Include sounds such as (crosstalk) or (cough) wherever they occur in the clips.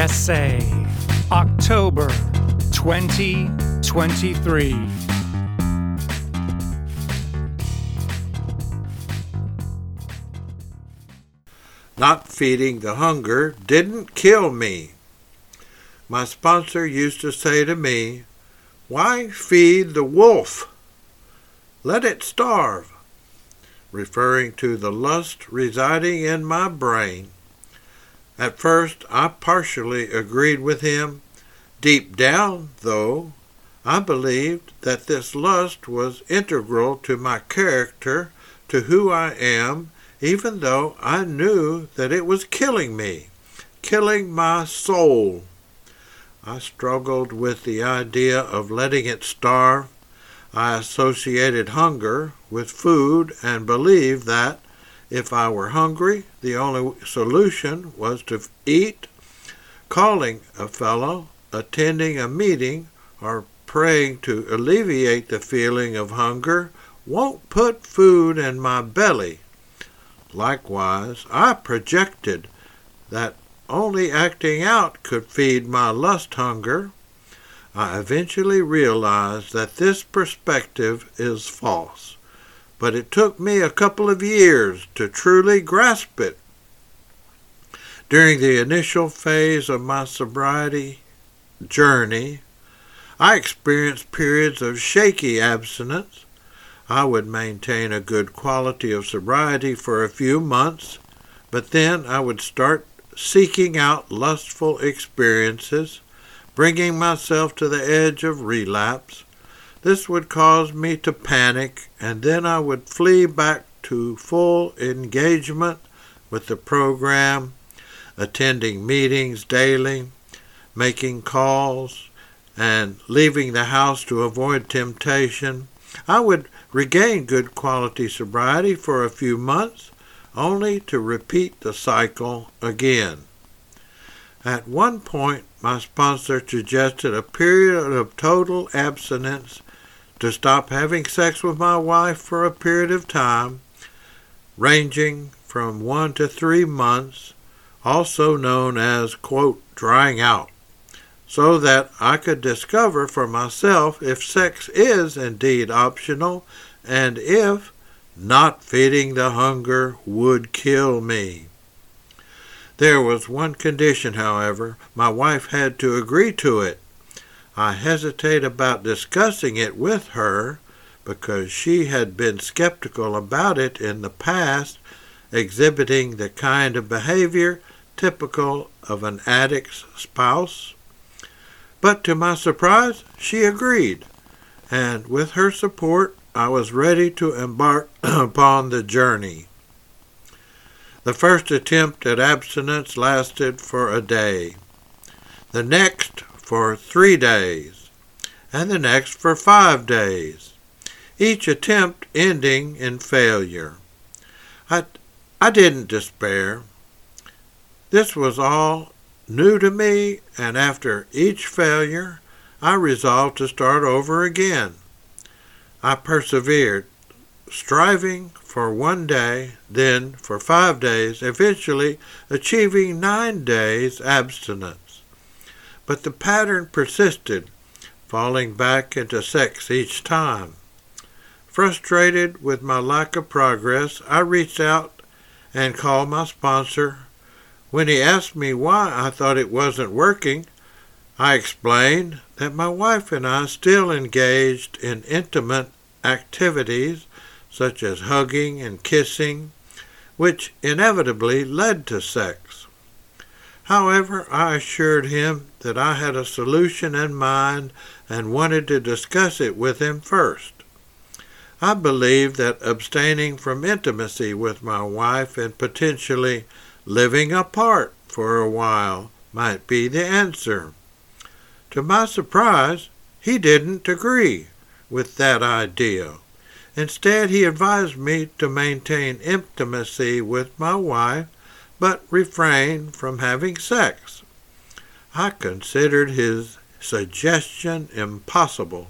Essay, October 2023. Not feeding the hunger didn't kill me. My sponsor used to say to me, Why feed the wolf? Let it starve, referring to the lust residing in my brain. At first, I partially agreed with him. Deep down, though, I believed that this lust was integral to my character, to who I am, even though I knew that it was killing me, killing my soul. I struggled with the idea of letting it starve. I associated hunger with food and believed that if I were hungry, the only solution was to eat. Calling a fellow, attending a meeting, or praying to alleviate the feeling of hunger won't put food in my belly. Likewise, I projected that only acting out could feed my lust hunger. I eventually realized that this perspective is false but it took me a couple of years to truly grasp it. During the initial phase of my sobriety journey, I experienced periods of shaky abstinence. I would maintain a good quality of sobriety for a few months, but then I would start seeking out lustful experiences, bringing myself to the edge of relapse. This would cause me to panic, and then I would flee back to full engagement with the program, attending meetings daily, making calls, and leaving the house to avoid temptation. I would regain good quality sobriety for a few months, only to repeat the cycle again. At one point, my sponsor suggested a period of total abstinence to stop having sex with my wife for a period of time, ranging from one to three months, also known as, quote, drying out, so that I could discover for myself if sex is indeed optional and if not feeding the hunger would kill me. There was one condition, however, my wife had to agree to it. I hesitate about discussing it with her because she had been skeptical about it in the past, exhibiting the kind of behavior typical of an addict's spouse. But to my surprise, she agreed, and with her support, I was ready to embark (clears throat) upon the journey. The first attempt at abstinence lasted for a day. The next for three days, and the next for five days, each attempt ending in failure. I, I didn't despair. This was all new to me, and after each failure, I resolved to start over again. I persevered, striving for one day, then for five days, eventually achieving nine days abstinence. But the pattern persisted, falling back into sex each time. Frustrated with my lack of progress, I reached out and called my sponsor. When he asked me why I thought it wasn't working, I explained that my wife and I still engaged in intimate activities such as hugging and kissing, which inevitably led to sex. However, I assured him that I had a solution in mind and wanted to discuss it with him first. I believed that abstaining from intimacy with my wife and potentially living apart for a while might be the answer. To my surprise, he didn't agree with that idea. Instead, he advised me to maintain intimacy with my wife but refrain from having sex. I considered his suggestion impossible,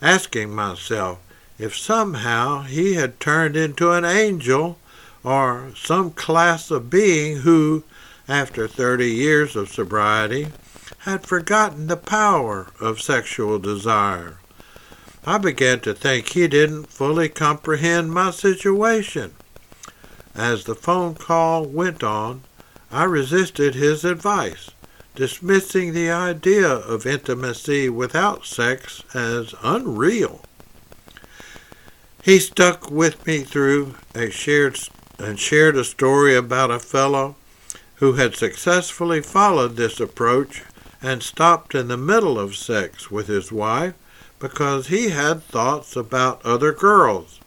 asking myself if somehow he had turned into an angel or some class of being who, after 30 years of sobriety, had forgotten the power of sexual desire. I began to think he didn't fully comprehend my situation. As the phone call went on, I resisted his advice, dismissing the idea of intimacy without sex as unreal. He stuck with me through a shared and shared a story about a fellow who had successfully followed this approach and stopped in the middle of sex with his wife because he had thoughts about other girls.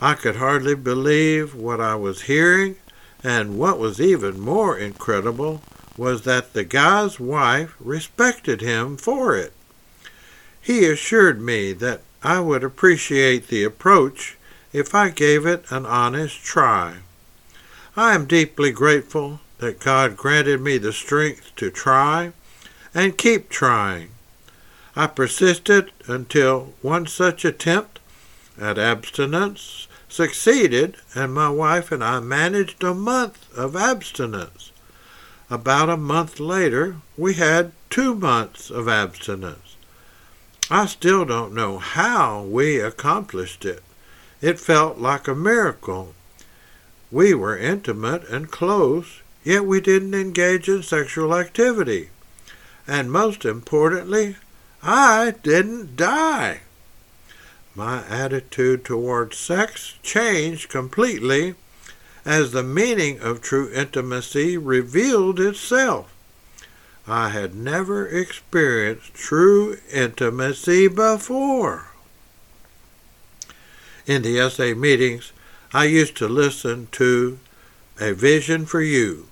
I could hardly believe what I was hearing, and what was even more incredible was that the guy's wife respected him for it. He assured me that I would appreciate the approach if I gave it an honest try. I am deeply grateful that God granted me the strength to try and keep trying. I persisted until one such attempt at abstinence succeeded, and my wife and I managed a month of abstinence. About a month later, we had two months of abstinence. I still don't know how we accomplished it. It felt like a miracle. We were intimate and close, yet we didn't engage in sexual activity. And most importantly, I didn't die. My attitude toward sex changed completely as the meaning of true intimacy revealed itself. I had never experienced true intimacy before. In the SA meetings, I used to listen to A Vision for You.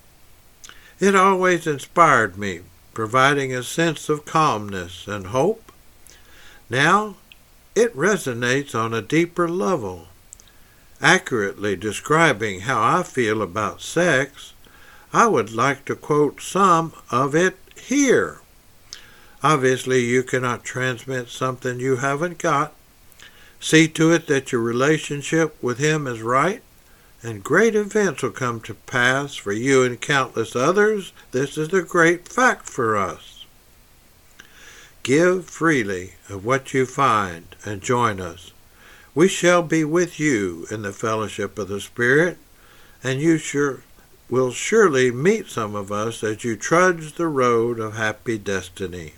It always inspired me, providing a sense of calmness and hope. Now, it resonates on a deeper level, accurately describing how I feel about sex. I would like to quote some of it here. Obviously, you cannot transmit something you haven't got. See to it that your relationship with Him is right, and great events will come to pass for you and countless others. This is a great fact for us. Give freely of what you find and join us. We shall be with you in the fellowship of the Spirit, and you sure will surely meet some of us as you trudge the road of happy destiny.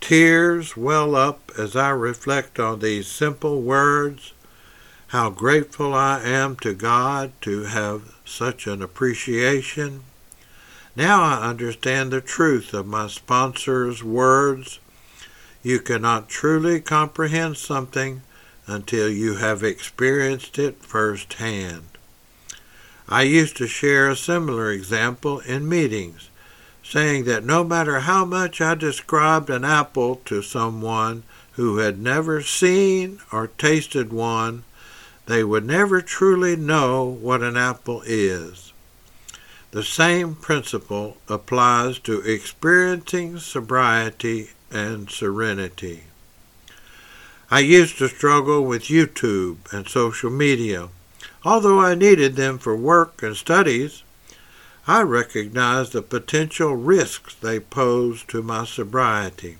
Tears well up as I reflect on these simple words. How grateful I am to God to have such an appreciation. Now I understand the truth of my sponsor's words. You cannot truly comprehend something until you have experienced it firsthand. I used to share a similar example in meetings, saying that no matter how much I described an apple to someone who had never seen or tasted one, they would never truly know what an apple is. The same principle applies to experiencing sobriety and serenity. I used to struggle with YouTube and social media Although I needed them for work and studies, I recognized the potential risks they posed to my sobriety.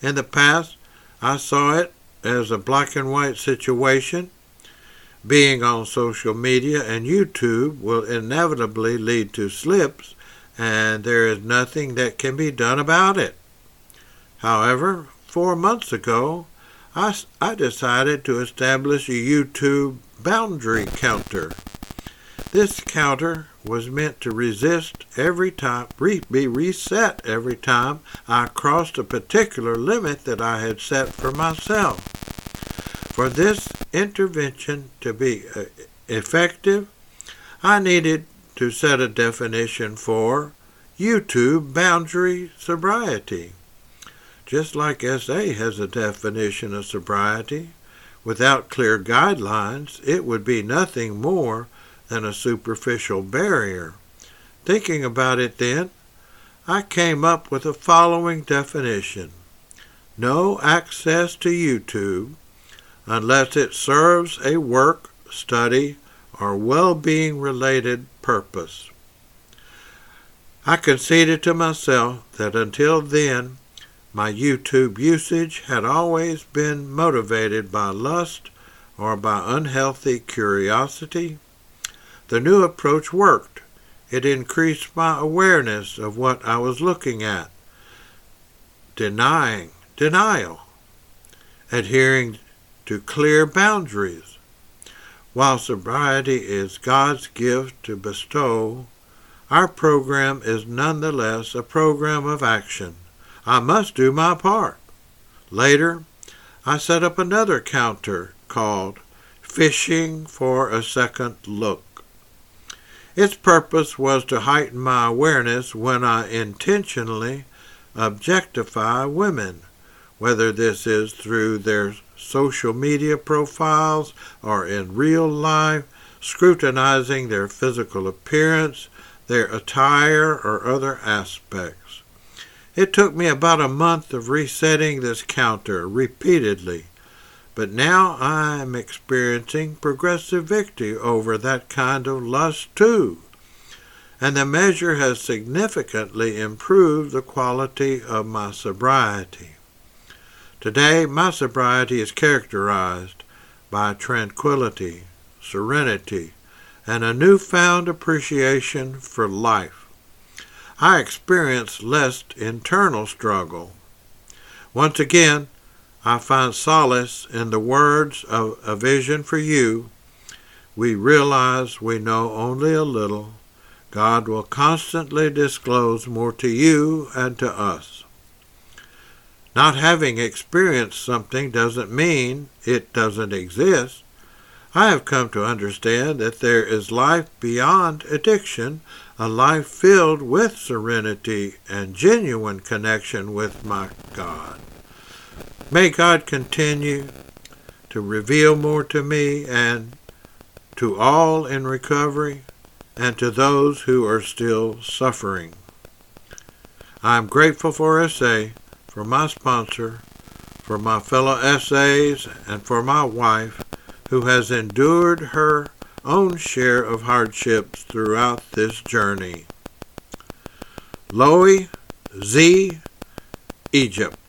In the past, I saw it as a black and white situation. Being on social media and YouTube will inevitably lead to slips, and there is nothing that can be done about it. However, four months ago, I, I decided to establish a YouTube boundary counter. This counter was meant to resist every time, be reset every time I crossed a particular limit that I had set for myself. For this intervention to be uh, effective, I needed to set a definition for YouTube boundary sobriety. Just like SA has a definition of sobriety, Without clear guidelines, it would be nothing more than a superficial barrier. Thinking about it then, I came up with the following definition. No access to YouTube unless it serves a work, study, or well-being related purpose. I conceded to myself that until then, my YouTube usage had always been motivated by lust or by unhealthy curiosity. The new approach worked. It increased my awareness of what I was looking at, denying, denial, adhering to clear boundaries. While sobriety is God's gift to bestow, our program is nonetheless a program of action. I must do my part. Later, I set up another counter called Fishing for a Second Look. Its purpose was to heighten my awareness when I intentionally objectify women, whether this is through their social media profiles or in real life, scrutinizing their physical appearance, their attire, or other aspects. It took me about a month of resetting this counter repeatedly, but now I am experiencing progressive victory over that kind of lust too and the measure has significantly improved the quality of my sobriety. Today, my sobriety is characterized by tranquility, serenity, and a newfound appreciation for life. I experience less internal struggle. Once again, I find solace in the words of A Vision for You. We realize we know only a little God will constantly disclose more to you and to us. Not having experienced something doesn't mean it doesn't exist. I have come to understand that there is life beyond addiction, a life filled with serenity and genuine connection with my God. May God continue to reveal more to me and to all in recovery and to those who are still suffering. I am grateful for SA, for my sponsor, for my fellow SAs, and for my wife, who has endured her own share of hardships throughout this journey. Loay Z, Egypt.